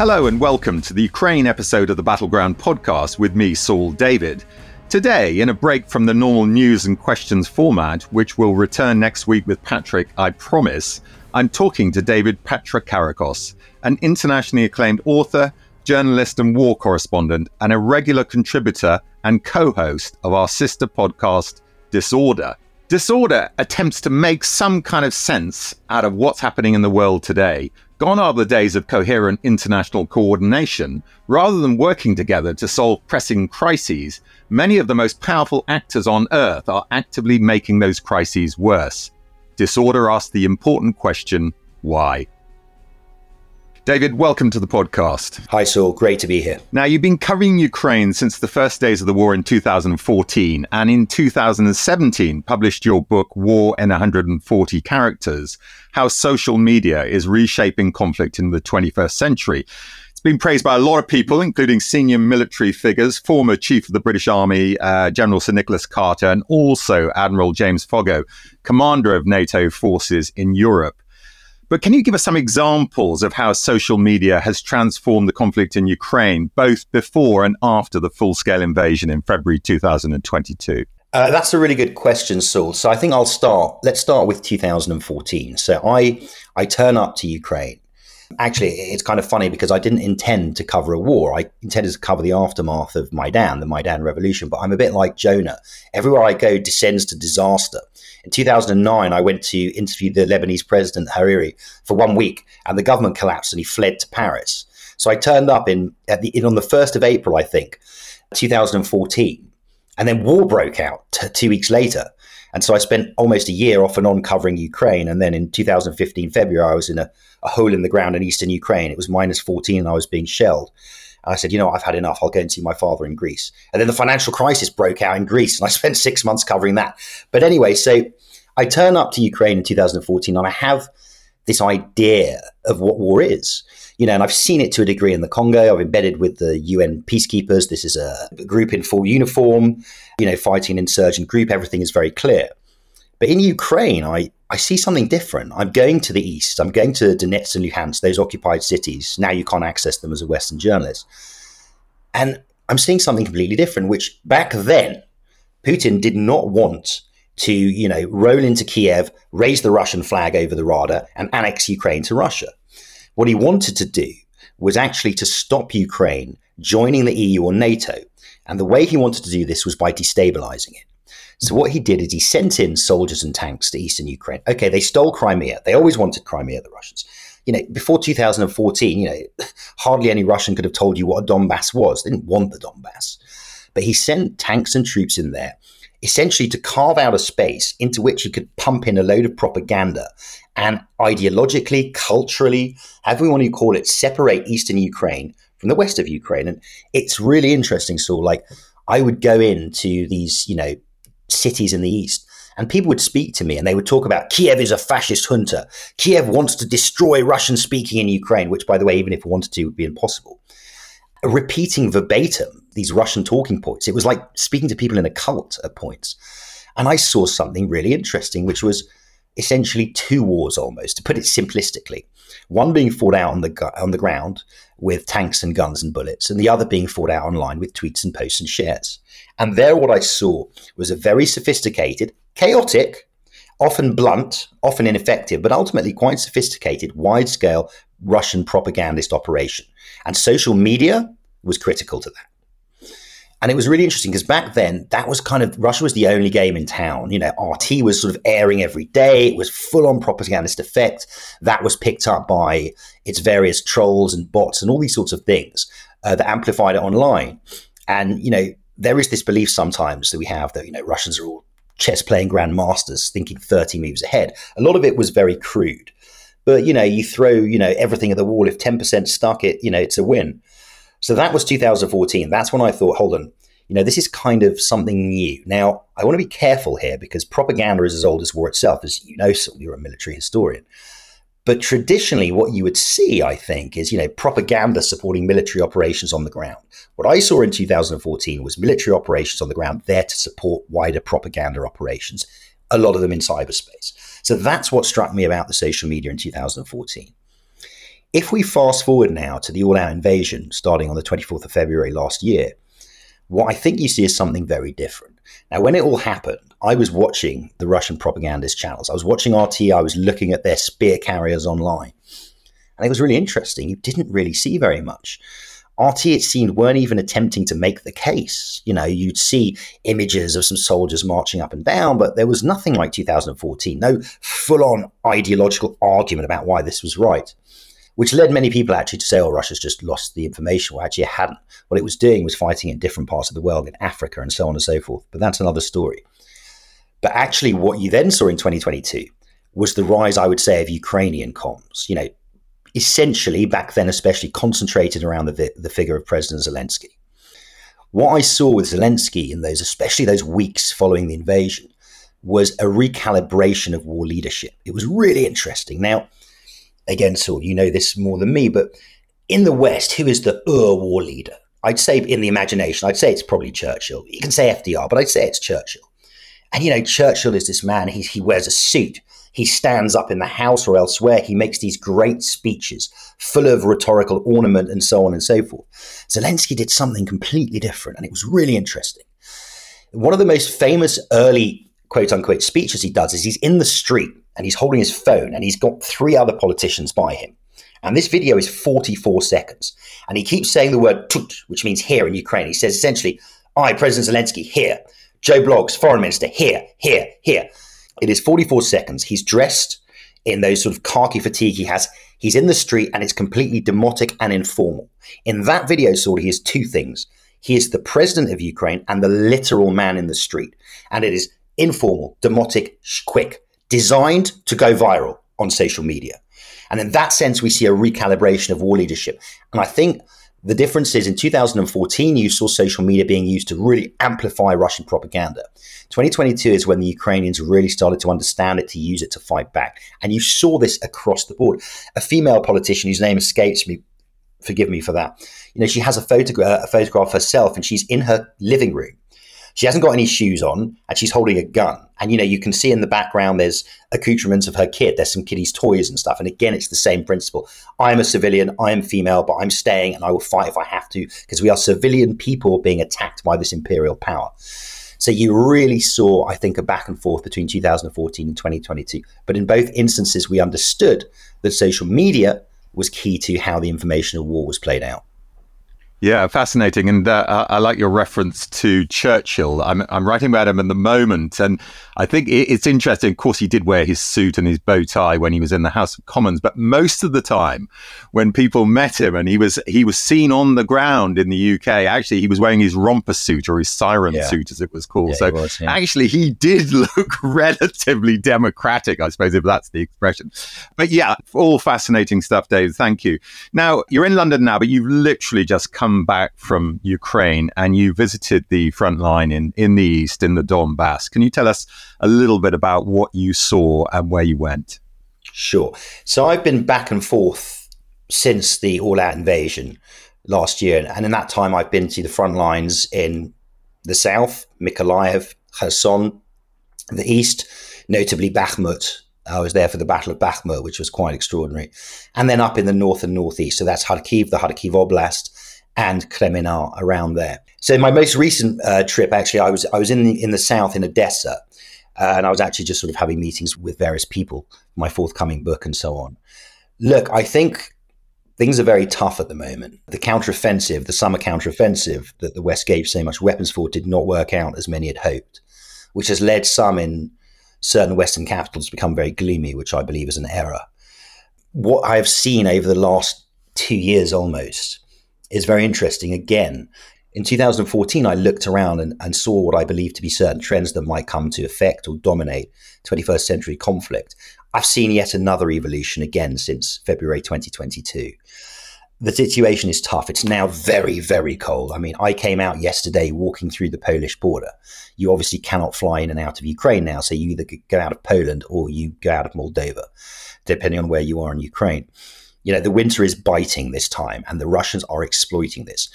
Hello and welcome to the Ukraine episode of the Battleground podcast with me, Saul David. Today, in a break from the normal news and questions format, which will return next week with Patrick, I promise, I'm talking to David Patrikarakos, an internationally acclaimed author, journalist, and war correspondent, and a regular contributor and co host of our sister podcast, Disorder. Disorder attempts to make some kind of sense out of what's happening in the world today Gone are the days of coherent international coordination. Rather than working together to solve pressing crises, many of the most powerful actors on Earth are actively making those crises worse. Disorder asks the important question why? David, welcome to the podcast. Hi, Saul. Great to be here. Now, you've been covering Ukraine since the first days of the war in 2014, and in 2017 published your book, War in 140 Characters How Social Media is Reshaping Conflict in the 21st Century. It's been praised by a lot of people, including senior military figures, former Chief of the British Army, uh, General Sir Nicholas Carter, and also Admiral James Foggo, commander of NATO forces in Europe. But can you give us some examples of how social media has transformed the conflict in Ukraine, both before and after the full scale invasion in February 2022? Uh, that's a really good question, Saul. So I think I'll start. Let's start with 2014. So I I turn up to Ukraine. Actually, it's kind of funny because I didn't intend to cover a war. I intended to cover the aftermath of Maidan, the Maidan revolution. But I'm a bit like Jonah. Everywhere I go descends to disaster. In 2009, I went to interview the Lebanese president Hariri for one week, and the government collapsed, and he fled to Paris. So I turned up in, the, in on the first of April, I think, 2014, and then war broke out t- two weeks later. And so I spent almost a year off and on covering Ukraine. And then in 2015 February, I was in a, a hole in the ground in eastern Ukraine. It was minus 14, and I was being shelled. And I said, you know, I've had enough. I'll go and see my father in Greece. And then the financial crisis broke out in Greece, and I spent six months covering that. But anyway, so I turn up to Ukraine in 2014, and I have this idea of what war is. You know, and I've seen it to a degree in the Congo. I've embedded with the UN peacekeepers. This is a group in full uniform, you know, fighting insurgent group. Everything is very clear. But in Ukraine, I, I see something different. I'm going to the east. I'm going to Donetsk and Luhansk, those occupied cities. Now you can't access them as a Western journalist. And I'm seeing something completely different, which back then, Putin did not want to, you know, roll into Kiev, raise the Russian flag over the Rada, and annex Ukraine to Russia. What he wanted to do was actually to stop Ukraine joining the EU or NATO. And the way he wanted to do this was by destabilizing it. So what he did is he sent in soldiers and tanks to eastern Ukraine. Okay, they stole Crimea. They always wanted Crimea, the Russians. You know, before 2014, you know, hardly any Russian could have told you what a Donbass was. They didn't want the Donbass. But he sent tanks and troops in there essentially to carve out a space into which he could pump in a load of propaganda and ideologically, culturally, however you want to call it, separate eastern Ukraine from the west of Ukraine. And it's really interesting. So, like, I would go into these, you know, cities in the east. And people would speak to me and they would talk about Kiev is a fascist junta. Kiev wants to destroy Russian speaking in Ukraine, which, by the way, even if it wanted to, would be impossible. Repeating verbatim these Russian talking points. It was like speaking to people in a cult at points. And I saw something really interesting, which was essentially two wars almost, to put it simplistically. One being fought out on the, on the ground with tanks and guns and bullets, and the other being fought out online with tweets and posts and shares. And there, what I saw was a very sophisticated, chaotic, often blunt, often ineffective, but ultimately quite sophisticated, wide scale Russian propagandist operation. And social media was critical to that. And it was really interesting because back then, that was kind of Russia was the only game in town. You know, RT was sort of airing every day. It was full on propagandist effect. That was picked up by its various trolls and bots and all these sorts of things uh, that amplified it online. And, you know, there is this belief sometimes that we have that, you know, Russians are all chess playing grandmasters thinking 30 moves ahead. A lot of it was very crude. But, you know, you throw, you know, everything at the wall. If 10% stuck, it, you know, it's a win. So that was 2014. That's when I thought, hold on, you know, this is kind of something new. Now, I want to be careful here because propaganda is as old as war itself, as you know, so you're a military historian. But traditionally, what you would see, I think, is you know propaganda supporting military operations on the ground. What I saw in 2014 was military operations on the ground there to support wider propaganda operations, a lot of them in cyberspace. So that's what struck me about the social media in 2014. If we fast forward now to the all out invasion starting on the 24th of February last year, what I think you see is something very different. Now, when it all happened, I was watching the Russian propagandist channels. I was watching RT, I was looking at their spear carriers online. And it was really interesting. You didn't really see very much. RT, it seemed, weren't even attempting to make the case. You know, you'd see images of some soldiers marching up and down, but there was nothing like 2014, no full on ideological argument about why this was right which led many people actually to say, oh, Russia's just lost the information. Well, actually, it hadn't. What it was doing was fighting in different parts of the world, in Africa and so on and so forth. But that's another story. But actually, what you then saw in 2022 was the rise, I would say, of Ukrainian comms. You know, essentially back then, especially concentrated around the, the figure of President Zelensky. What I saw with Zelensky in those, especially those weeks following the invasion, was a recalibration of war leadership. It was really interesting. Now, again, Saul, you know this more than me, but in the West, who is the Ur war leader? I'd say in the imagination, I'd say it's probably Churchill. You can say FDR, but I'd say it's Churchill. And you know, Churchill is this man. He he wears a suit. He stands up in the house or elsewhere. He makes these great speeches full of rhetorical ornament and so on and so forth. Zelensky did something completely different, and it was really interesting. One of the most famous early quote unquote speeches he does is he's in the street and he's holding his phone and he's got three other politicians by him. And this video is 44 seconds. And he keeps saying the word tut, which means here in Ukraine. He says essentially, I, President Zelensky, here. Joe Bloggs, foreign minister, here, here, here. It is 44 seconds. He's dressed in those sort of khaki fatigue he has. He's in the street and it's completely demotic and informal. In that video, Saul, he is two things. He is the president of Ukraine and the literal man in the street. And it is informal, demotic, quick designed to go viral on social media. And in that sense, we see a recalibration of war leadership. And I think the difference is in 2014, you saw social media being used to really amplify Russian propaganda. 2022 is when the Ukrainians really started to understand it, to use it to fight back. And you saw this across the board. A female politician whose name escapes me, forgive me for that. You know, she has a photograph, a photograph herself, and she's in her living room she hasn't got any shoes on and she's holding a gun. And, you know, you can see in the background there's accoutrements of her kid. There's some kiddies' toys and stuff. And again, it's the same principle. I am a civilian, I am female, but I'm staying and I will fight if I have to because we are civilian people being attacked by this imperial power. So you really saw, I think, a back and forth between 2014 and 2022. But in both instances, we understood that social media was key to how the informational war was played out. Yeah, fascinating. And uh, I like your reference to Churchill. I'm, I'm writing about him at the moment. And I think it's interesting. Of course, he did wear his suit and his bow tie when he was in the House of Commons. But most of the time, when people met him and he was he was seen on the ground in the UK, actually, he was wearing his romper suit or his siren yeah. suit, as it was called. Yeah, so was, yeah. actually, he did look relatively democratic, I suppose, if that's the expression. But yeah, all fascinating stuff, Dave. Thank you. Now, you're in London now, but you've literally just come come back from Ukraine and you visited the front line in, in the east, in the Donbass. Can you tell us a little bit about what you saw and where you went? Sure. So I've been back and forth since the all out invasion last year. And in that time, I've been to the front lines in the south, Mykolaiv, Kherson, the east, notably Bakhmut. I was there for the Battle of Bakhmut, which was quite extraordinary. And then up in the north and northeast. So that's Kharkiv, the Kharkiv Oblast, and Kreminna around there. So my most recent uh, trip, actually, I was I was in the, in the south in Odessa, uh, and I was actually just sort of having meetings with various people, my forthcoming book, and so on. Look, I think things are very tough at the moment. The counteroffensive, the summer counteroffensive that the West gave so much weapons for, did not work out as many had hoped, which has led some in certain Western capitals to become very gloomy, which I believe is an error. What I have seen over the last two years almost is very interesting. Again, in 2014, I looked around and, and, saw what I believe to be certain trends that might come to affect or dominate 21st century conflict. I've seen yet another evolution again since February 2022. The situation is tough. It's now very, very cold. I mean, I came out yesterday walking through the Polish border. You obviously cannot fly in and out of Ukraine now. So you either go out of Poland or you go out of Moldova, depending on where you are in Ukraine. You know, the winter is biting this time, and the Russians are exploiting this.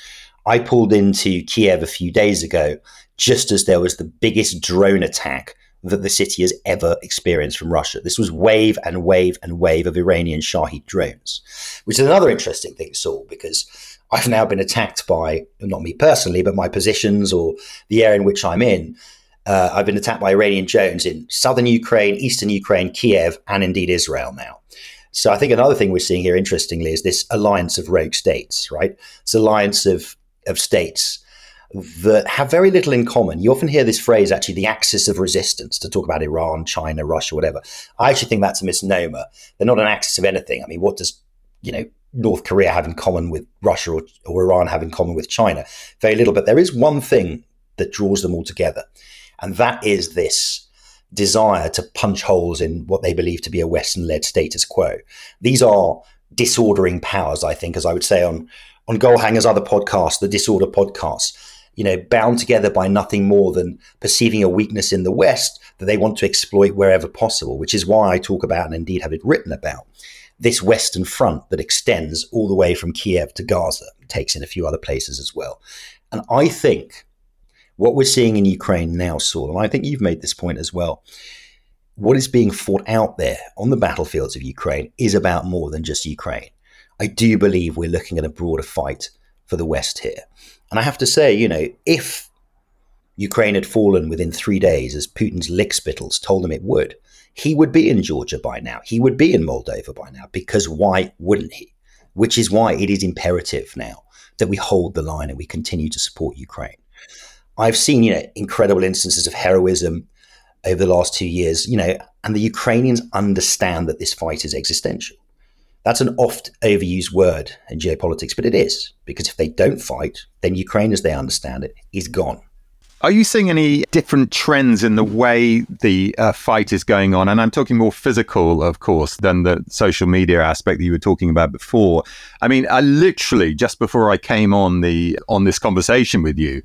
I pulled into Kiev a few days ago just as there was the biggest drone attack that the city has ever experienced from Russia. This was wave and wave and wave of Iranian Shahed drones, which is another interesting thing, Saul, because I've now been attacked by, not me personally, but my positions or the area in which I'm in. Uh, I've been attacked by Iranian drones in southern Ukraine, eastern Ukraine, Kiev, and indeed Israel now. So I think another thing we're seeing here, interestingly, is this alliance of rogue states, right? It's alliance of, of states that have very little in common. You often hear this phrase, actually, the axis of resistance, to talk about Iran, China, Russia, whatever. I actually think that's a misnomer. They're not an axis of anything. I mean, what does, you know, North Korea have in common with Russia or, or Iran have in common with China? Very little. But there is one thing that draws them all together, and that is this desire to punch holes in what they believe to be a Western led status quo. These are disordering powers, I think, as I would say on, on Goalhanger's other podcast, the Disorder podcast, you know, bound together by nothing more than perceiving a weakness in the West that they want to exploit wherever possible, which is why I talk about and indeed have it written about this Western front that extends all the way from Kiev to Gaza, takes in a few other places as well. And I think what we're seeing in Ukraine now, Saul, and I think you've made this point as well, what is being fought out there on the battlefields of Ukraine is about more than just Ukraine. I do believe we're looking at a broader fight for the West here. And I have to say, you know, if Ukraine had fallen within three days, as Putin's lickspittles told him it would, he would be in Georgia by now. He would be in Moldova by now, because why wouldn't he? Which is why it is imperative now that we hold the line and we continue to support Ukraine. I've seen, you know, incredible instances of heroism over the last two years, you know, and the Ukrainians understand that this fight is existential. That's an oft overused word in geopolitics, but it is because if they don't fight, then Ukraine, as they understand it, is gone. Are you seeing any different trends in the way the uh, fight is going on? And I'm talking more physical, of course, than the social media aspect that you were talking about before. I mean, I literally just before I came on the on this conversation with you,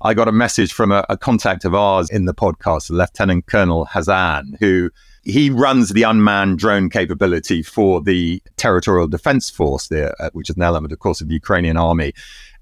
I got a message from a, a contact of ours in the podcast, Lieutenant Colonel Hazan, who he runs the unmanned drone capability for the Territorial Defense Force, there, uh, which is an element, of course, of the Ukrainian army.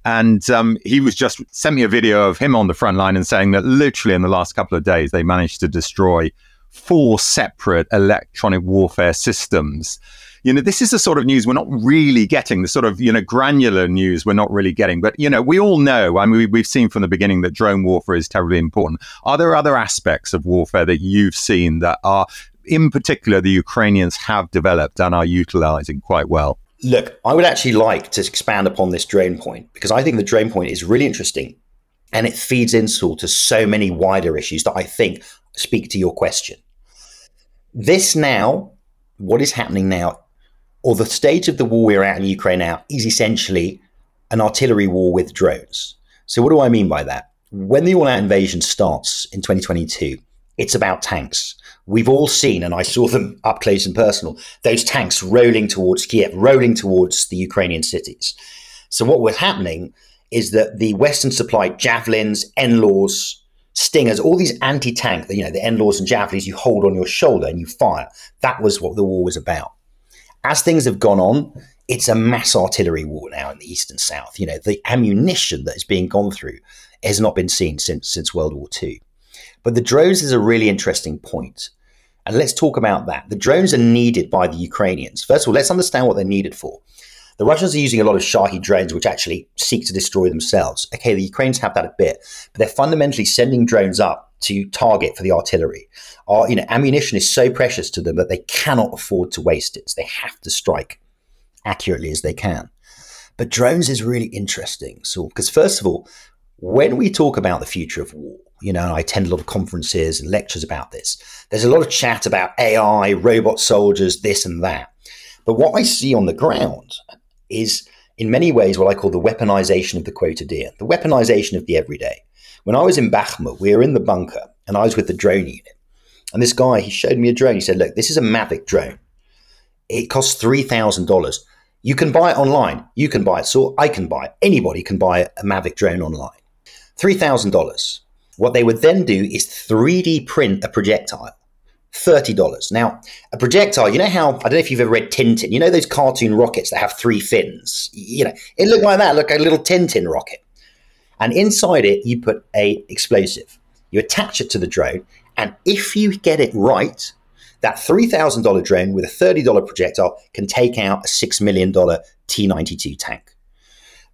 And um, he was just sent me a video of him on the front line and saying that literally in the last couple of days, they managed to destroy four separate electronic warfare systems. You know, this is the sort of news we're not really getting, the sort of, you know, granular news we're not really getting. But, you know, we all know, I mean, we've seen from the beginning that drone warfare is terribly important. Are there other aspects of warfare that you've seen that are, in particular, the Ukrainians have developed and are utilizing quite well? Look, I would actually like to expand upon this drone point because I think the drone point is really interesting and it feeds into to so many wider issues that I think speak to your question. This now, what is happening now, or the state of the war we're at in Ukraine now, is essentially an artillery war with drones. So, what do I mean by that? When the all out invasion starts in 2022, it's about tanks. We've all seen, and I saw them up close and personal, those tanks rolling towards Kiev, rolling towards the Ukrainian cities. So what was happening is that the Western supplied javelins, NLAWs, stingers, all these anti-tank, you know, the NLAWs and javelins you hold on your shoulder and you fire. That was what the war was about. As things have gone on, it's a mass artillery war now in the east and south. You know, the ammunition that is being gone through has not been seen since since World War II. But the drones is a really interesting point. And let's talk about that. The drones are needed by the Ukrainians. First of all, let's understand what they're needed for. The Russians are using a lot of Shahed drones, which actually seek to destroy themselves. Okay, the Ukrainians have that a bit, but they're fundamentally sending drones up to target for the artillery. Our, you know, ammunition is so precious to them that they cannot afford to waste it. So they have to strike accurately as they can. But drones is really interesting, so because first of all, when we talk about the future of war, you know, I attend a lot of conferences and lectures about this. There's a lot of chat about AI, robot soldiers, this and that. But what I see on the ground is, in many ways, what I call the weaponization of the quotidian, the weaponization of the everyday. When I was in Bakhmut, we were in the bunker and I was with the drone unit. And this guy, he showed me a drone. He said, Look, this is a Mavic drone. It costs $3,000. You can buy it online. You can buy it. So I can buy it. Anybody can buy a Mavic drone online. $3,000. What they would then do is 3D print a projectile. $30. Now, a projectile, you know how, I don't know if you've ever read Tintin, you know those cartoon rockets that have three fins? You know, it looked like that, like a little Tintin rocket. And inside it, you put a explosive. You attach it to the drone, And if you get it right, that $3,000 drone with a $30 projectile can take out a $6 million T 92 tank.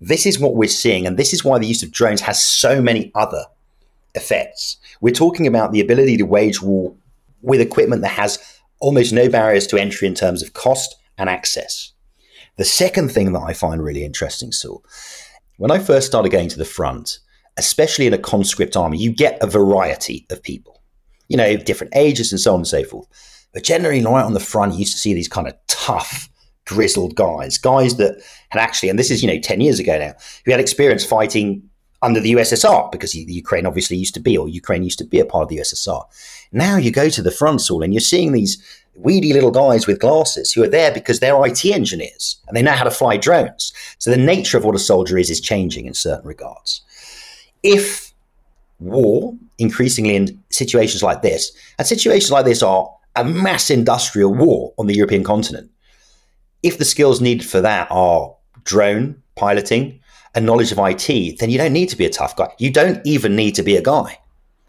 This is what we're seeing, and this is why the use of drones has so many other effects. We're talking about the ability to wage war with equipment that has almost no barriers to entry in terms of cost and access. The second thing that I find really interesting, Saul, when I first started going to the front, especially in a conscript army, you get a variety of people, you know, different ages and so on and so forth. But generally, right on the front, you used to see these kind of tough, grizzled guys, guys that had actually, and this is, you know, 10 years ago now, who had experience fighting under the USSR because the Ukraine obviously used to be, or Ukraine used to be a part of the USSR. Now you go to the front, Saul, and you're seeing these weedy little guys with glasses who are there because they're IT engineers and they know how to fly drones. So the nature of what a soldier is is changing in certain regards. If war, increasingly in situations like this, and situations like this are a mass industrial war on the European continent, if the skills needed for that are drone piloting and knowledge of IT, then you don't need to be a tough guy. You don't even need to be a guy.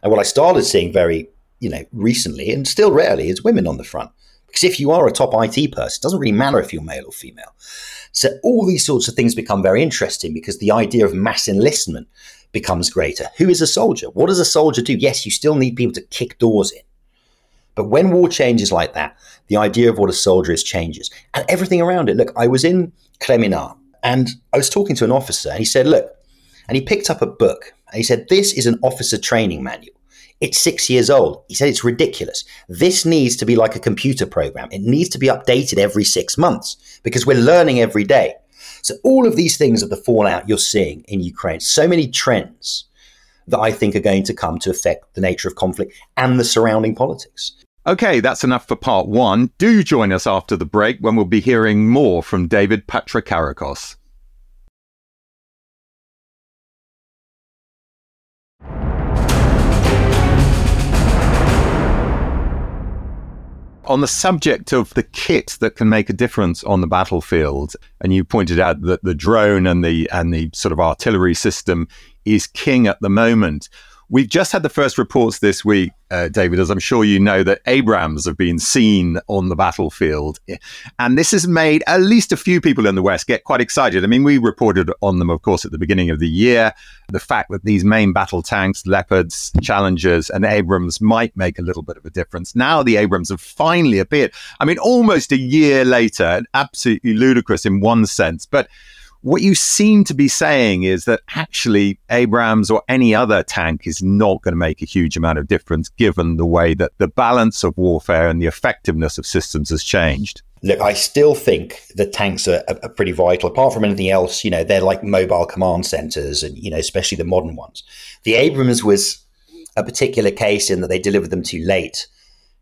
And what I started seeing very, you know, recently and still rarely is women on the front. Because if you are a top IT person, it doesn't really matter if you're male or female. So all these sorts of things become very interesting because the idea of mass enlistment becomes greater. Who is a soldier? What does a soldier do? Yes, you still need people to kick doors in. But when war changes like that, the idea of what a soldier is changes and everything around it. Look, I was in Kreminna and I was talking to an officer and he said, Look, and he picked up a book and he said, This is an officer training manual. It's six years old. He said, It's ridiculous. This needs to be like a computer program. It needs to be updated every six months because we're learning every day. So, all of these things are the fallout you're seeing in Ukraine. So many trends that I think are going to come to affect the nature of conflict and the surrounding politics. Okay, that's enough for part one. Do join us after the break when we'll be hearing more from David Patrikarakos. On the subject of the kit that can make a difference on the battlefield, and you pointed out that the drone and the and the sort of artillery system is king at the moment. We've just had the first reports this week, uh, David, as I'm sure you know, that Abrams have been seen on the battlefield. And this has made at least a few people in the West get quite excited. I mean, we reported on them, of course, at the beginning of the year. The fact that these main battle tanks, Leopards, Challengers, and Abrams might make a little bit of a difference. Now the Abrams have finally appeared. I mean, almost a year later, absolutely ludicrous in one sense. But what you seem to be saying is that actually Abrams or any other tank is not going to make a huge amount of difference given the way that the balance of warfare and the effectiveness of systems has changed. Look, I still think the tanks are, are, pretty vital. Apart from anything else, you know, they're like mobile command centers, and you know, especially the modern ones. The Abrams was a particular case in that they delivered them too late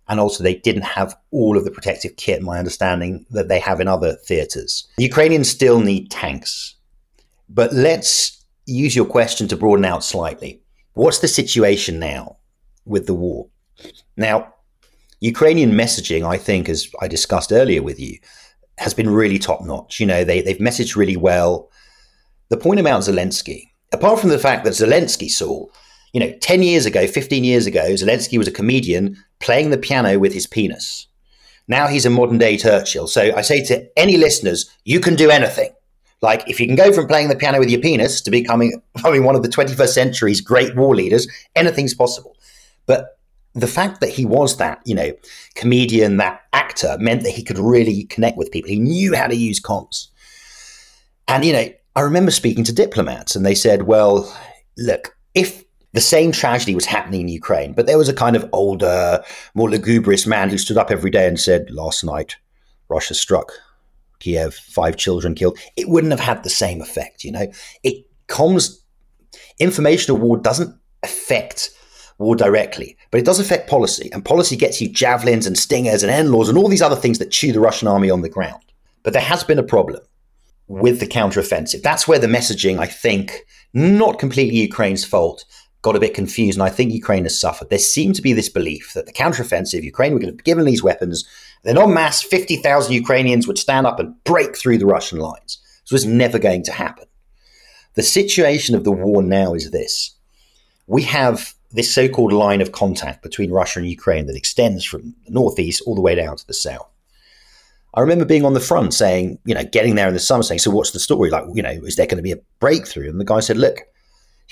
and also they didn't have all of the protective kit, my understanding, that they have in other theaters. The Ukrainians still need tanks. But let's use your question to broaden out slightly. What's the situation now with the war? Now, Ukrainian messaging, I think, as I discussed earlier with you, has been really top notch. You know, they, they've messaged really well. The point about Zelensky, apart from the fact that Zelensky saw you know, 10 years ago, 15 years ago, Zelensky was a comedian playing the piano with his penis. Now he's a modern day Churchill. So I say to any listeners, you can do anything. Like if you can go from playing the piano with your penis to becoming, becoming one of the 21st century's great war leaders, anything's possible. But the fact that he was that, you know, comedian, that actor, meant that he could really connect with people. He knew how to use comps. And, you know, I remember speaking to diplomats and they said, well, look, if the same tragedy was happening in Ukraine, but there was a kind of older, more lugubrious man who stood up every day and said, Last night, Russia struck Kiev, five children killed. It wouldn't have had the same effect, you know? It comes, information of war doesn't affect war directly, but it does affect policy. And policy gets you javelins and stingers and NLAWs and all these other things that chew the Russian army on the ground. But there has been a problem with the counteroffensive. That's where the messaging, I think, not completely Ukraine's fault, got a bit confused, and I think Ukraine has suffered. There seemed to be this belief that the counteroffensive, Ukraine were going to be given these weapons, then en masse, 50,000 Ukrainians would stand up and break through the Russian lines. This was never going to happen. The situation of the war now is this we have this so called line of contact between Russia and Ukraine that extends from the northeast all the way down to the south. I remember being on the front saying, you know, getting there in the summer saying, so what's the story? Like, you know, is there going to be a breakthrough? And the guy said, look,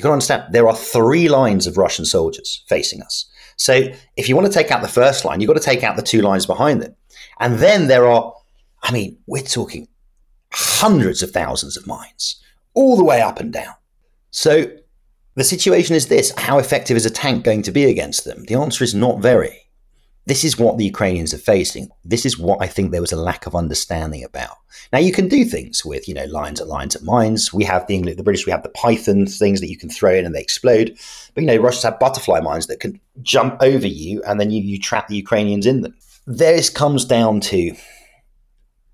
you got to understand, there are three lines of Russian soldiers facing us. So if you want to take out the first line, you've got to take out the two lines behind them. And then there are, I mean, we're talking hundreds of thousands of mines all the way up and down. So the situation is this how effective is a tank going to be against them? The answer is not very. This is what the Ukrainians are facing. This is what I think there was a lack of understanding about. Now you can do things with, you know, lines at lines at mines. We have the English, the British, we have the Python things that you can throw in and they explode. But you know, Russians have butterfly mines that can jump over you and then you, you trap the Ukrainians in them. This comes down to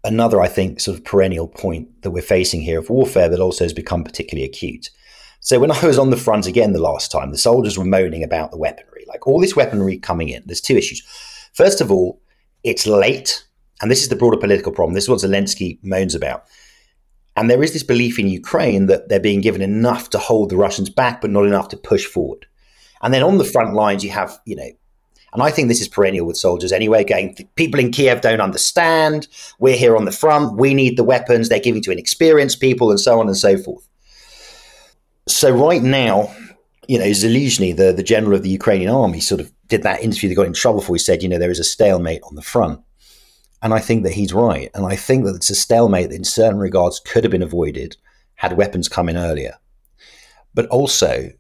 another, I think, sort of perennial point that we're facing here of warfare that also has become particularly acute. So when I was on the front again the last time, the soldiers were moaning about the weaponry, like all this weaponry coming in. There's two issues. First of all, it's late, and this is the broader political problem. This is what Zelensky moans about. And there is this belief in Ukraine that they're being given enough to hold the Russians back, but not enough to push forward. And then on the front lines, you have, you know, and I think this is perennial with soldiers anyway, going, people in Kiev don't understand. We're here on the front. We need the weapons. They're giving to inexperienced people and so on and so forth. So right now, you know, Zaluzhny, the, the general of the Ukrainian army, sort of did that interview that got in trouble for. He said, you know, there is a stalemate on the front. And I think that he's right. And I think that it's a stalemate that in certain regards could have been avoided had weapons come in earlier. But also,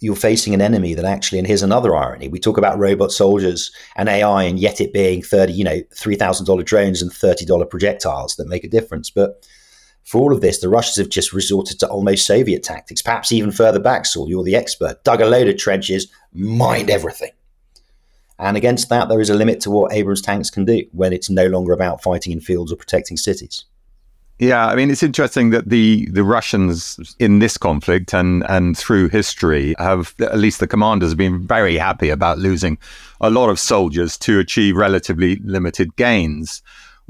you're facing an enemy that actually, and here's another irony: we talk about robot soldiers and AI, and yet it being thirty, you know, three thousand dollar drones and thirty dollar projectiles that make a difference. But for all of this, the Russians have just resorted to almost Soviet tactics, perhaps even further back. Saul, you're the expert. Dug a load of trenches, mined everything. And against that, there is a limit to what Abrams tanks can do when it's no longer about fighting in fields or protecting cities. Yeah, I mean it's interesting that the the Russians in this conflict and and through history have at least the commanders have been very happy about losing a lot of soldiers to achieve relatively limited gains.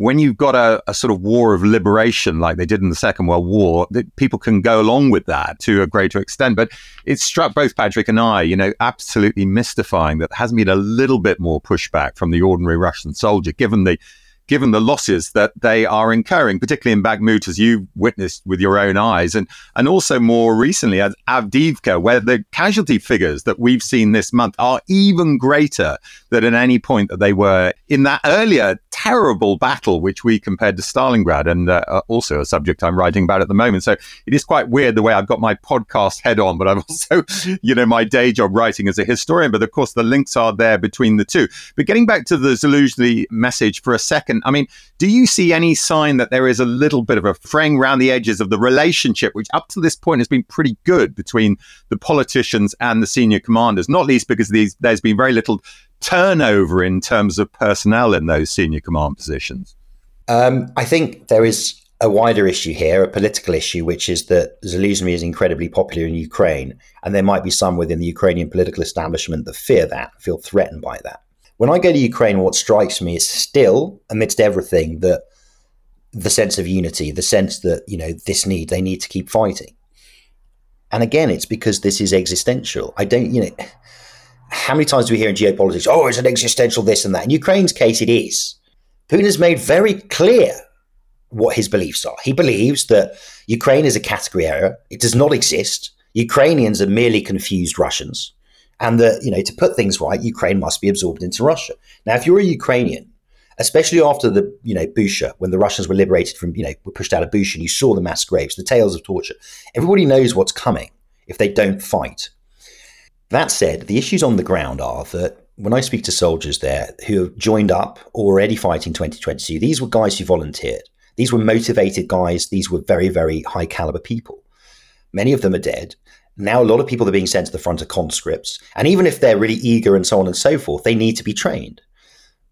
When you've got a, a sort of war of liberation like they did in the Second World War, that people can go along with that to a greater extent. But it struck both Patrick and I, you know, absolutely mystifying that there hasn't been a little bit more pushback from the ordinary Russian soldier, given the given the losses that they are incurring, particularly in Bakhmut, as you witnessed with your own eyes, and, and also more recently at Avdiivka, where the casualty figures that we've seen this month are even greater than at any point that they were in that earlier terrible battle, which we compared to Stalingrad, and uh, uh also a subject I'm writing about at the moment. So it is quite weird the way I've got my podcast head on, but I'm also, you know, my day job writing as a historian. But of course, the links are there between the two. But getting back to the Zelensky message for a second, I mean, do you see any sign that there is a little bit of a fraying around the edges of the relationship, which up to this point has been pretty good between the politicians and the senior commanders, not least because these, there's been very little turnover in terms of personnel in those senior command positions? Um, I think there is a wider issue here, a political issue, which is that Zelensky is incredibly popular in Ukraine, and there might be some within the Ukrainian political establishment that fear that, feel threatened by that. When I go to Ukraine, what strikes me is still, amidst everything, that the sense of unity, the sense that, you know, this need, they need to keep fighting. And again, it's because this is existential. I don't, you know, how many times do we hear in geopolitics, oh, it's an existential this and that? In Ukraine's case, it is. Putin has made very clear what his beliefs are. He believes that Ukraine is a category error, it does not exist. Ukrainians are merely confused Russians and that you know to put things right, Ukraine must be absorbed into Russia. Now, if you're a Ukrainian, especially after the you know Bucha, when the Russians were liberated from you know were pushed out of Bucha, and you saw the mass graves, the tales of torture, everybody knows what's coming if they don't fight. That said, the issues on the ground are that when I speak to soldiers there who have joined up already fighting 2022, these were guys who volunteered. These were motivated guys. These were very, very high caliber people. Many of them are dead now a lot of people are being sent to the front of conscripts, and even if they're really eager and so on and so forth, they need to be trained.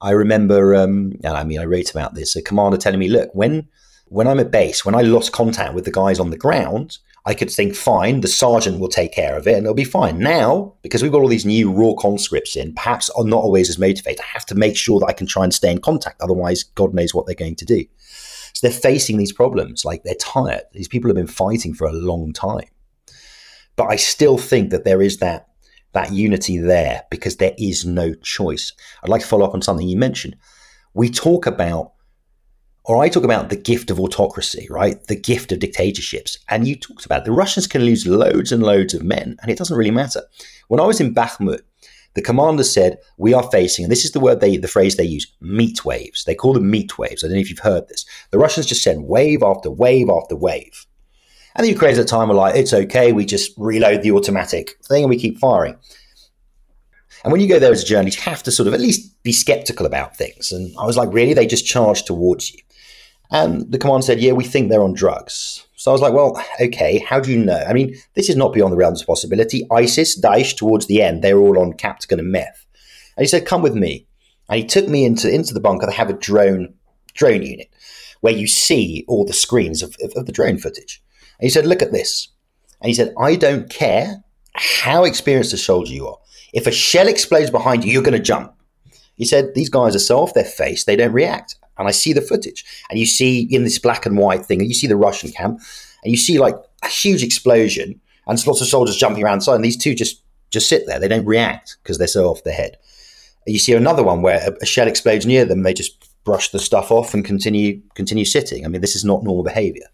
I remember, um, and I mean, I wrote about this. A commander telling me, "Look, when when I'm at base, when I lost contact with the guys on the ground, I could think, fine, the sergeant will take care of it, and it'll be fine. Now, because we've got all these new raw conscripts in, perhaps are not always as motivated. I have to make sure that I can try and stay in contact. Otherwise, God knows what they're going to do. So they're facing these problems. Like they're tired. These people have been fighting for a long time." But I still think that there is that that unity there because there is no choice. I'd like to follow up on something you mentioned. We talk about, or I talk about the gift of autocracy, right? The gift of dictatorships. And you talked about it. the Russians can lose loads and loads of men, and it doesn't really matter. When I was in Bakhmut, the commander said, We are facing, and this is the word they, the phrase they use, meat waves. They call them meat waves. I don't know if you've heard this. The Russians just send wave after wave after wave. And the Ukrainians at the time were like, It's okay, we just reload the automatic thing and we keep firing. And when you go there as a journalist, you have to sort of at least be skeptical about things. And I was like, Really? They just charge towards you. And the command said, Yeah, we think they're on drugs. So I was like, well, okay, how do you know? I mean, this is not beyond the realms of possibility. ISIS, Daesh, towards the end, they were all on Captagon and meth. And he said, come with me. And he took me into, into the bunker. They have a drone drone unit where you see all the screens of, of, of the drone footage. And he said, look at this. And he said, I don't care how experienced a soldier you are. If a shell explodes behind you, you're going to jump. He said, these guys are so off their face, they don't react and I see the footage, and you see in this black and white thing, and you see the Russian camp, and you see like a huge explosion, and lots of soldiers jumping around inside, and these two just just sit there. They don't react because they're so off their head. And you see another one where a, a shell explodes near them, they just brush the stuff off and continue continue sitting. I mean, this is not normal behavior.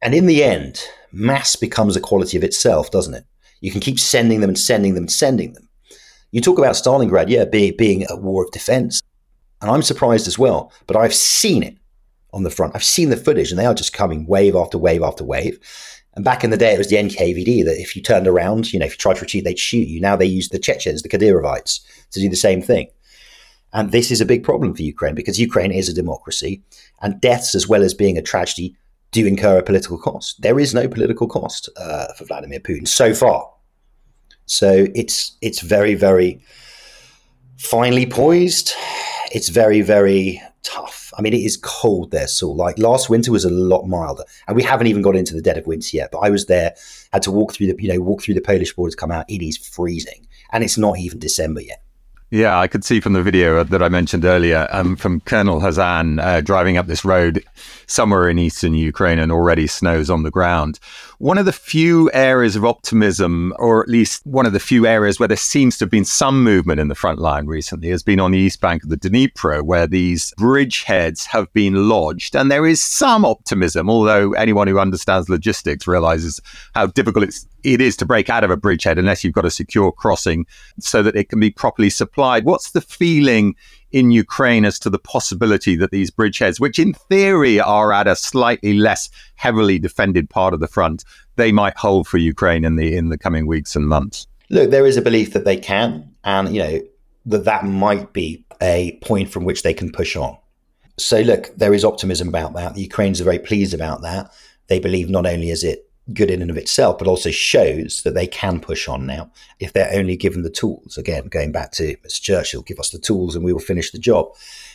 And in the end, mass becomes a quality of itself, doesn't it? You can keep sending them and sending them and sending them. You talk about Stalingrad, yeah, being, being a war of defense. And I'm surprised as well, but I've seen it on the front. I've seen the footage and they are just coming wave after wave after wave. And back in the day, it was the NKVD that if you turned around, you know, if you tried to retreat, they'd shoot you. Now they use the Chechens, the Kadyrovites, to do the same thing. And this is a big problem for Ukraine because Ukraine is a democracy and deaths, as well as being a tragedy, do you incur a political cost. There is no political cost uh, for Vladimir Putin so far. So it's it's very, very finely poised it's very, very tough. I mean, it is cold there, so like last winter was a lot milder, and we haven't even got into the dead of winter yet. But I was there, had to walk through the, you know, walk through the Polish borders, come out. It is freezing, and it's not even December yet. Yeah, I could see from the video that I mentioned earlier um, from Colonel Hazan uh, driving up this road somewhere in eastern Ukraine and already snows on the ground. One of the few areas of optimism, or at least one of the few areas where there seems to have been some movement in the front line recently, has been on the east bank of the Dnipro, where these bridgeheads have been lodged. And there is some optimism, although anyone who understands logistics realizes how difficult it's, it is to break out of a bridgehead unless you've got a secure crossing so that it can be properly supplied. What's the feeling in Ukraine as to the possibility that these bridgeheads, which in theory are at a slightly less heavily defended part of the front, they might hold for Ukraine in the in the coming weeks and months. Look, there is a belief that they can, and you know that that might be a point from which they can push on. So, look, there is optimism about that. The Ukrainians are very pleased about that. They believe not only is it good in and of itself, but also shows that they can push on now if they're only given the tools. Again, going back to Mr. Churchill, give us the tools and we will finish the job.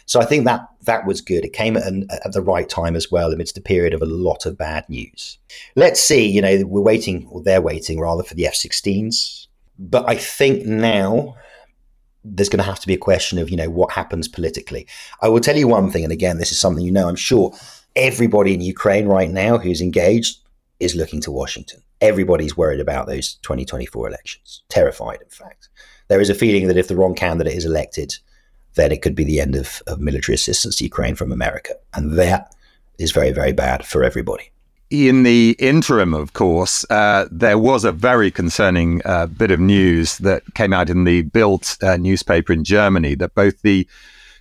So I think that that was good. It came at, an, at the right time as well, amidst a period of a lot of bad news. Let's see. You know, we're waiting, or they're waiting rather, for the F-16s. But I think now there's going to have to be a question of you know what happens politically. I will tell you one thing, and again, this is something you know. I'm sure everybody in Ukraine right now who's engaged is looking to Washington. Everybody's worried about those 2024 elections, terrified, in fact. There is a feeling that if the wrong candidate is elected, then it could be the end of, of military assistance to Ukraine from America. And that is very, very bad for everybody. In the interim, of course, uh, there was a very concerning uh, bit of news that came out in the Bild uh, newspaper in Germany that both the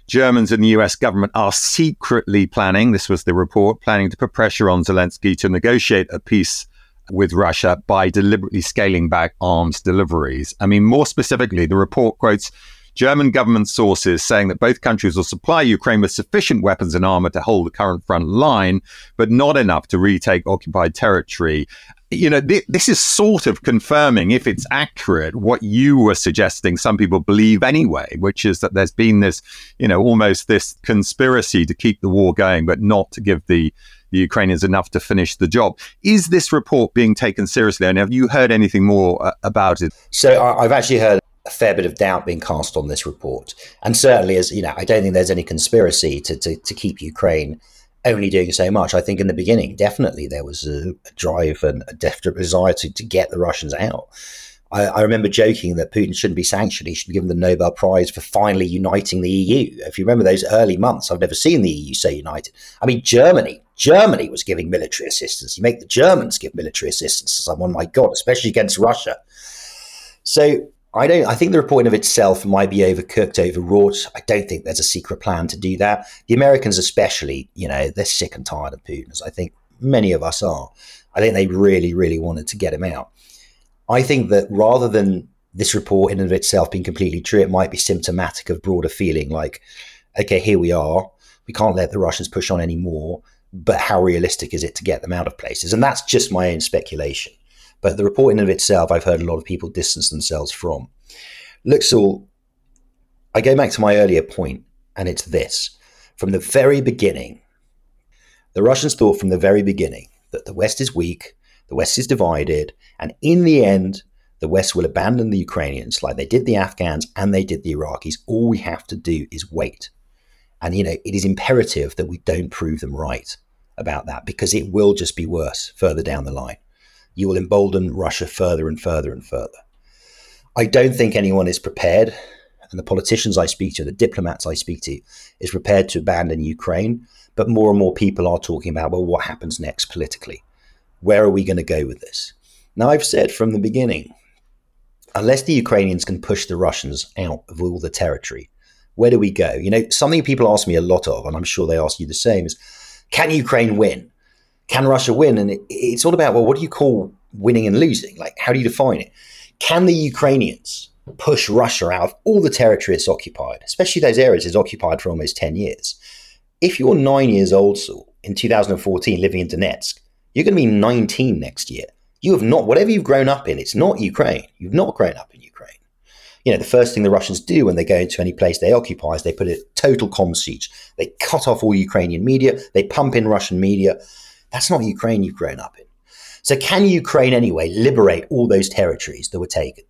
Germans and the US government are secretly planning, this was the report, planning to put pressure on Zelensky to negotiate a peace with Russia by deliberately scaling back arms deliveries. I mean, more specifically, the report quotes German government sources saying that both countries will supply Ukraine with sufficient weapons and armor to hold the current front line, but not enough to retake occupied territory you know, th- this is sort of confirming, if it's accurate, what you were suggesting some people believe anyway, which is that there's been this, you know, almost this conspiracy to keep the war going, but not to give the, the Ukrainians enough to finish the job. Is this report being taken seriously? And have you heard anything more uh, about it? So I've actually heard a fair bit of doubt being cast on this report. And certainly, as you know, I don't think there's any conspiracy to, to, to keep Ukraine only doing so much. I think in the beginning, definitely there was a, a drive and a desire to, to get the Russians out. I, I, remember joking that Putin shouldn't be sanctioned. He should be given the Nobel Prize for finally uniting the EU. If you remember those early months, I've never seen the EU so united. I mean, Germany, Germany was giving military assistance. You make the Germans give military assistance to someone, my God, especially against Russia. So I don't. I think the report in of itself might be overcooked, overwrought. I don't think there's a secret plan to do that. The Americans, especially, you know, they're sick and tired of Putin, as I think many of us are. I think they really, really wanted to get him out. I think that rather than this report in and of itself being completely true, it might be symptomatic of broader feeling like, okay, here we are. We can't let the Russians push on anymore. But how realistic is it to get them out of places? And that's just my own speculation. But the report in of itself, I've heard a lot of people distance themselves from. Saul, I go back to my earlier point, and it's this. From the very beginning, the Russians thought from the very beginning that the West is weak, the West is divided, and in the end, the West will abandon the Ukrainians like they did the Afghans and they did the Iraqis. All we have to do is wait. And, you know, it is imperative that we don't prove them right about that because it will just be worse further down the line. You will embolden Russia further and further and further. I don't think anyone is prepared, and the politicians I speak to, the diplomats I speak to, is prepared to abandon Ukraine. But more and more people are talking about, well, what happens next politically? Where are we going to go with this? Now, I've said from the beginning, unless the Ukrainians can push the Russians out of all the territory, where do we go? You know, something people ask me a lot of, and I'm sure they ask you the same, is can Ukraine win? Can Russia win? And it, it's all about, well, what do you call winning and losing? Like, how do you define it? Can the Ukrainians push Russia out of all the territory it's occupied, especially those areas it's occupied for almost 10 years? If you're nine years old, Saul, in 2014, living in Donetsk, you're going to be 19 next year. You have not, whatever you've grown up in, it's not Ukraine. You've not grown up in Ukraine. You know, the first thing the Russians do when they go into any place they occupy is they put a total comm siege. They cut off all Ukrainian media. They pump in Russian media. That's not Ukraine you've grown up in. So, can Ukraine anyway liberate all those territories that were taken?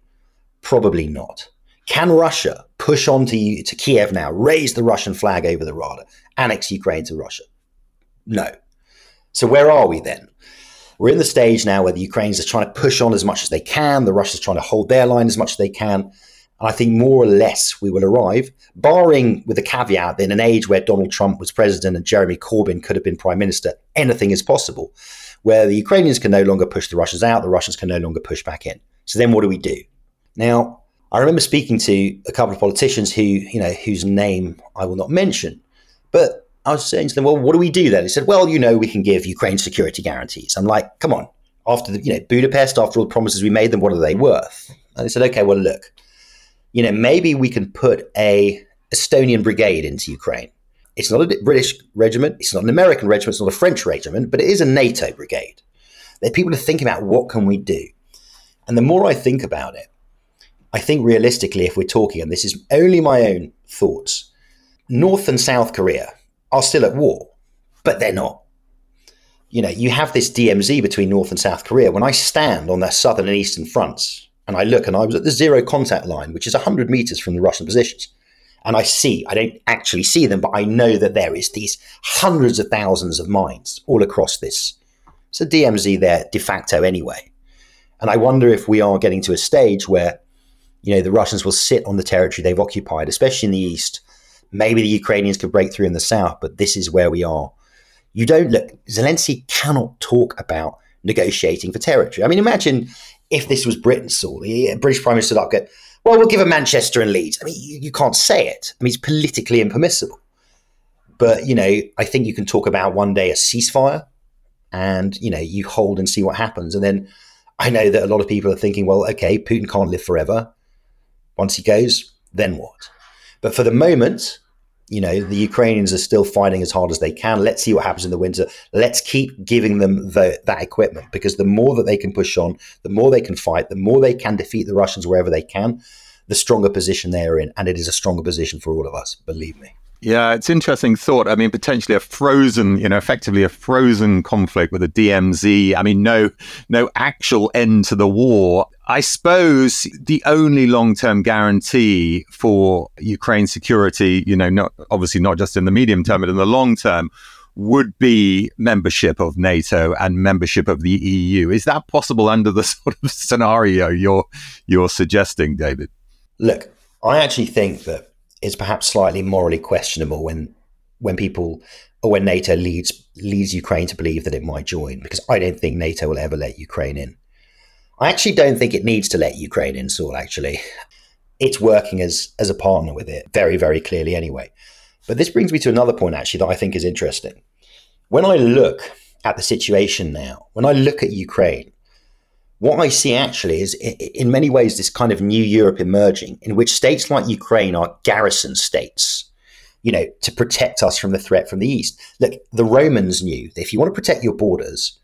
Probably not. Can Russia push on to, to Kiev now, raise the Russian flag over the Rada, annex Ukraine to Russia? No. So, where are we then? We're in the stage now where the Ukrainians are trying to push on as much as they can. The Russians trying to hold their line as much as they can. And I think more or less we will arrive, barring with the caveat that in an age where Donald Trump was president and Jeremy Corbyn could have been prime minister, anything is possible. Where the Ukrainians can no longer push the Russians out, the Russians can no longer push back in. So then what do we do? Now, I remember speaking to a couple of politicians who, you know, whose name I will not mention, but I was saying to them, well, what do we do then? They said, well, you know, we can give Ukraine security guarantees. I'm like, come on. After the, you know, Budapest, after all the promises we made them, what are they worth? And they said, okay, well, look, you know, maybe we can put a Estonian brigade into Ukraine. It's not a British regiment. It's not an American regiment. It's not a French regiment, but it is a NATO brigade. There people are thinking about what can we do. And the more I think about it, I think realistically, if we're talking, and this is only my own thoughts, North and South Korea, are still at war, but they're not. You know, you have this DMZ between North and South Korea. When I stand on their southern and eastern fronts and I look and I was at the zero contact line, which is 100 meters from the Russian positions, and I see, I don't actually see them, but I know that there is these hundreds of thousands of mines all across this. A DMZ there de facto anyway. And I wonder if we are getting to a stage where, you know, the Russians will sit on the territory they've occupied, especially in the east, Maybe the Ukrainians could break through in the south, but this is where we are. You don't look, Zelensky cannot talk about negotiating for territory. I mean, imagine if this was Britain, Saul, the British Prime Minister, up go, well, we'll give a Manchester and Leeds. I mean, you, you can't say it. I mean, it's politically impermissible. But, you know, I think you can talk about one day a ceasefire and, you know, you hold and see what happens. And then I know that a lot of people are thinking, well, okay, Putin can't live forever. Once he goes, then what? But for the moment, you know, the Ukrainians are still fighting as hard as they can. Let's see what happens in the winter. Let's keep giving them the, that equipment because the more that they can push on, the more they can fight, the more they can defeat the Russians wherever they can, the stronger position they're in. And it is a stronger position for all of us, believe me. Yeah, it's interesting thought. I mean, potentially a frozen, you know, effectively a frozen conflict with a DMZ. I mean, no, no actual end to the war. I suppose the only long-term guarantee for Ukraine security, you know, not obviously not just in the medium term, but in the long term, would be membership of NATO and membership of the EU. Is that possible under the sort of scenario you're you're suggesting, David? Look, I actually think that it's perhaps slightly morally questionable when when people or when NATO leads leads Ukraine to believe that it might join, because I don't think NATO will ever let Ukraine in. I actually don't think it needs to let Ukraine in, Saul, actually. It's working as as a partner with it very, very clearly anyway. But this brings me to another point actually that I think is interesting. When I look at the situation now, when I look at Ukraine, what I see actually is in many ways this kind of new Europe emerging in which states like Ukraine are garrison states, you know, to protect us from the threat from the east. Look, the Romans knew that if you want to protect your borders,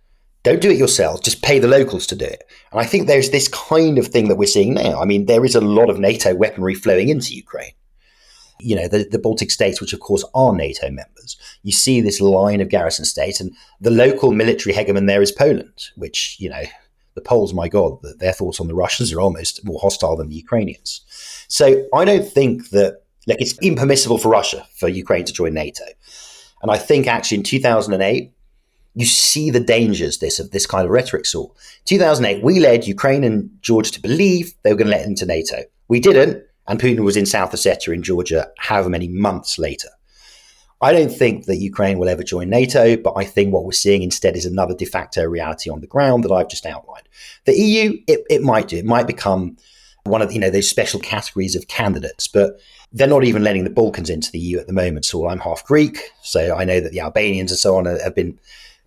don't do it yourself, just pay the locals to do it. And I think there's this kind of thing that we're seeing now. I mean, there is a lot of NATO weaponry flowing into Ukraine you know, the, the Baltic states, which of course are NATO members, you see this line of garrison states, and the local military hegemon there is Poland, which, you know, the Poles, my God, their thoughts on the Russians are almost more hostile than the Ukrainians. So I don't think that, like, it's impermissible for Russia, for Ukraine to join NATO. And I think actually in 2008, you see the dangers this of this kind of rhetoric saw. 2008, we led Ukraine and Georgia to believe they were going to let into NATO. We didn't. And Putin was in South Ossetia in Georgia however many months later. I don't think that Ukraine will ever join NATO, but I think what we're seeing instead is another de facto reality on the ground that I've just outlined. The EU, it, it might do. It might become one of you know those special categories of candidates, but they're not even letting the Balkans into the EU at the moment. So I'm half Greek, so I know that the Albanians and so on have been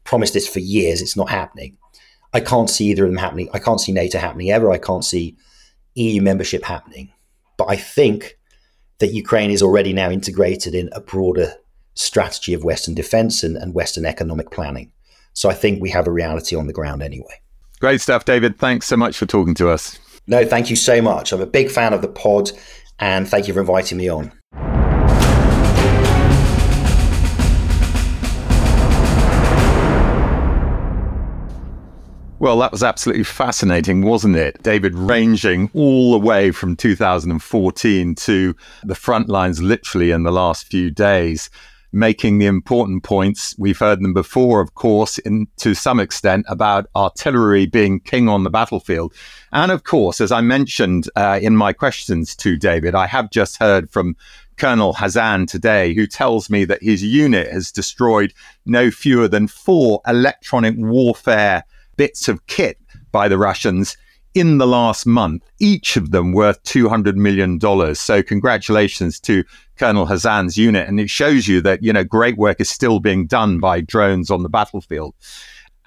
promised this for years. It's not happening. I can't see either of them happening. I can't see NATO happening ever. I can't see EU membership happening. But I think that Ukraine is already now integrated in a broader strategy of Western defense and, and Western economic planning. So I think we have a reality on the ground anyway. Great stuff, David. Thanks so much for talking to us. No, thank you so much. I'm a big fan of the pod and thank you for inviting me on. Well, that was absolutely fascinating, wasn't it? David ranging all the way from 2014 to the front lines literally in the last few days, making the important points. We've heard them before, of course, in, to some extent about artillery being king on the battlefield. And of course, as I mentioned uh, in my questions to David, I have just heard from Colonel Hazan today, who tells me that his unit has destroyed no fewer than four electronic warfare bits of kit by the Russians in the last month, each of them worth $200 million. So congratulations to Colonel Hazan's unit. And it shows you that, you know, great work is still being done by drones on the battlefield.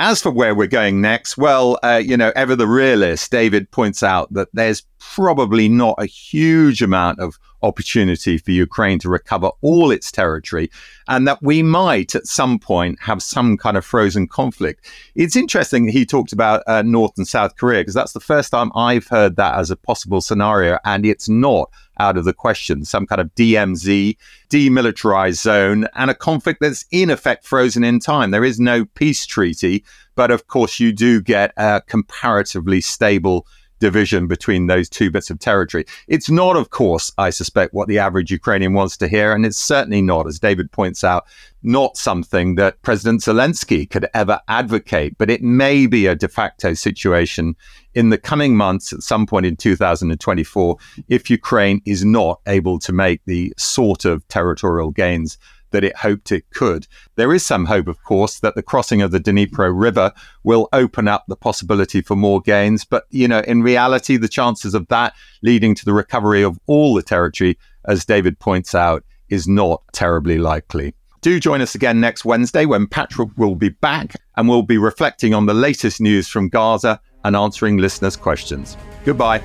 As for where we're going next, well, uh, you know, ever the realist, David points out that there's probably not a huge amount of opportunity for Ukraine to recover all its territory, and that we might at some point have some kind of frozen conflict. It's interesting he talked about uh, North and South Korea because that's the first time I've heard that as a possible scenario, and it's not out of the question. Some kind of DMZ, demilitarized zone, and a conflict that's in effect frozen in time. There is no peace treaty, but of course, you do get a comparatively stable division between those two bits of territory. It's not, of course, I suspect, what the average Ukrainian wants to hear. And it's certainly not, as David points out, not something that President Zelensky could ever advocate. But it may be a de facto situation in the coming months, at some point in 2024, if Ukraine is not able to make the sort of territorial gains that it hoped it could. There is some hope, of course, that the crossing of the Dnipro River will open up the possibility for more gains. But, you know, in reality, the chances of that leading to the recovery of all the territory, as David points out, is not terribly likely. Do join us again next Wednesday when Patrick will be back and we'll be reflecting on the latest news from Gaza and answering listeners' questions. Goodbye.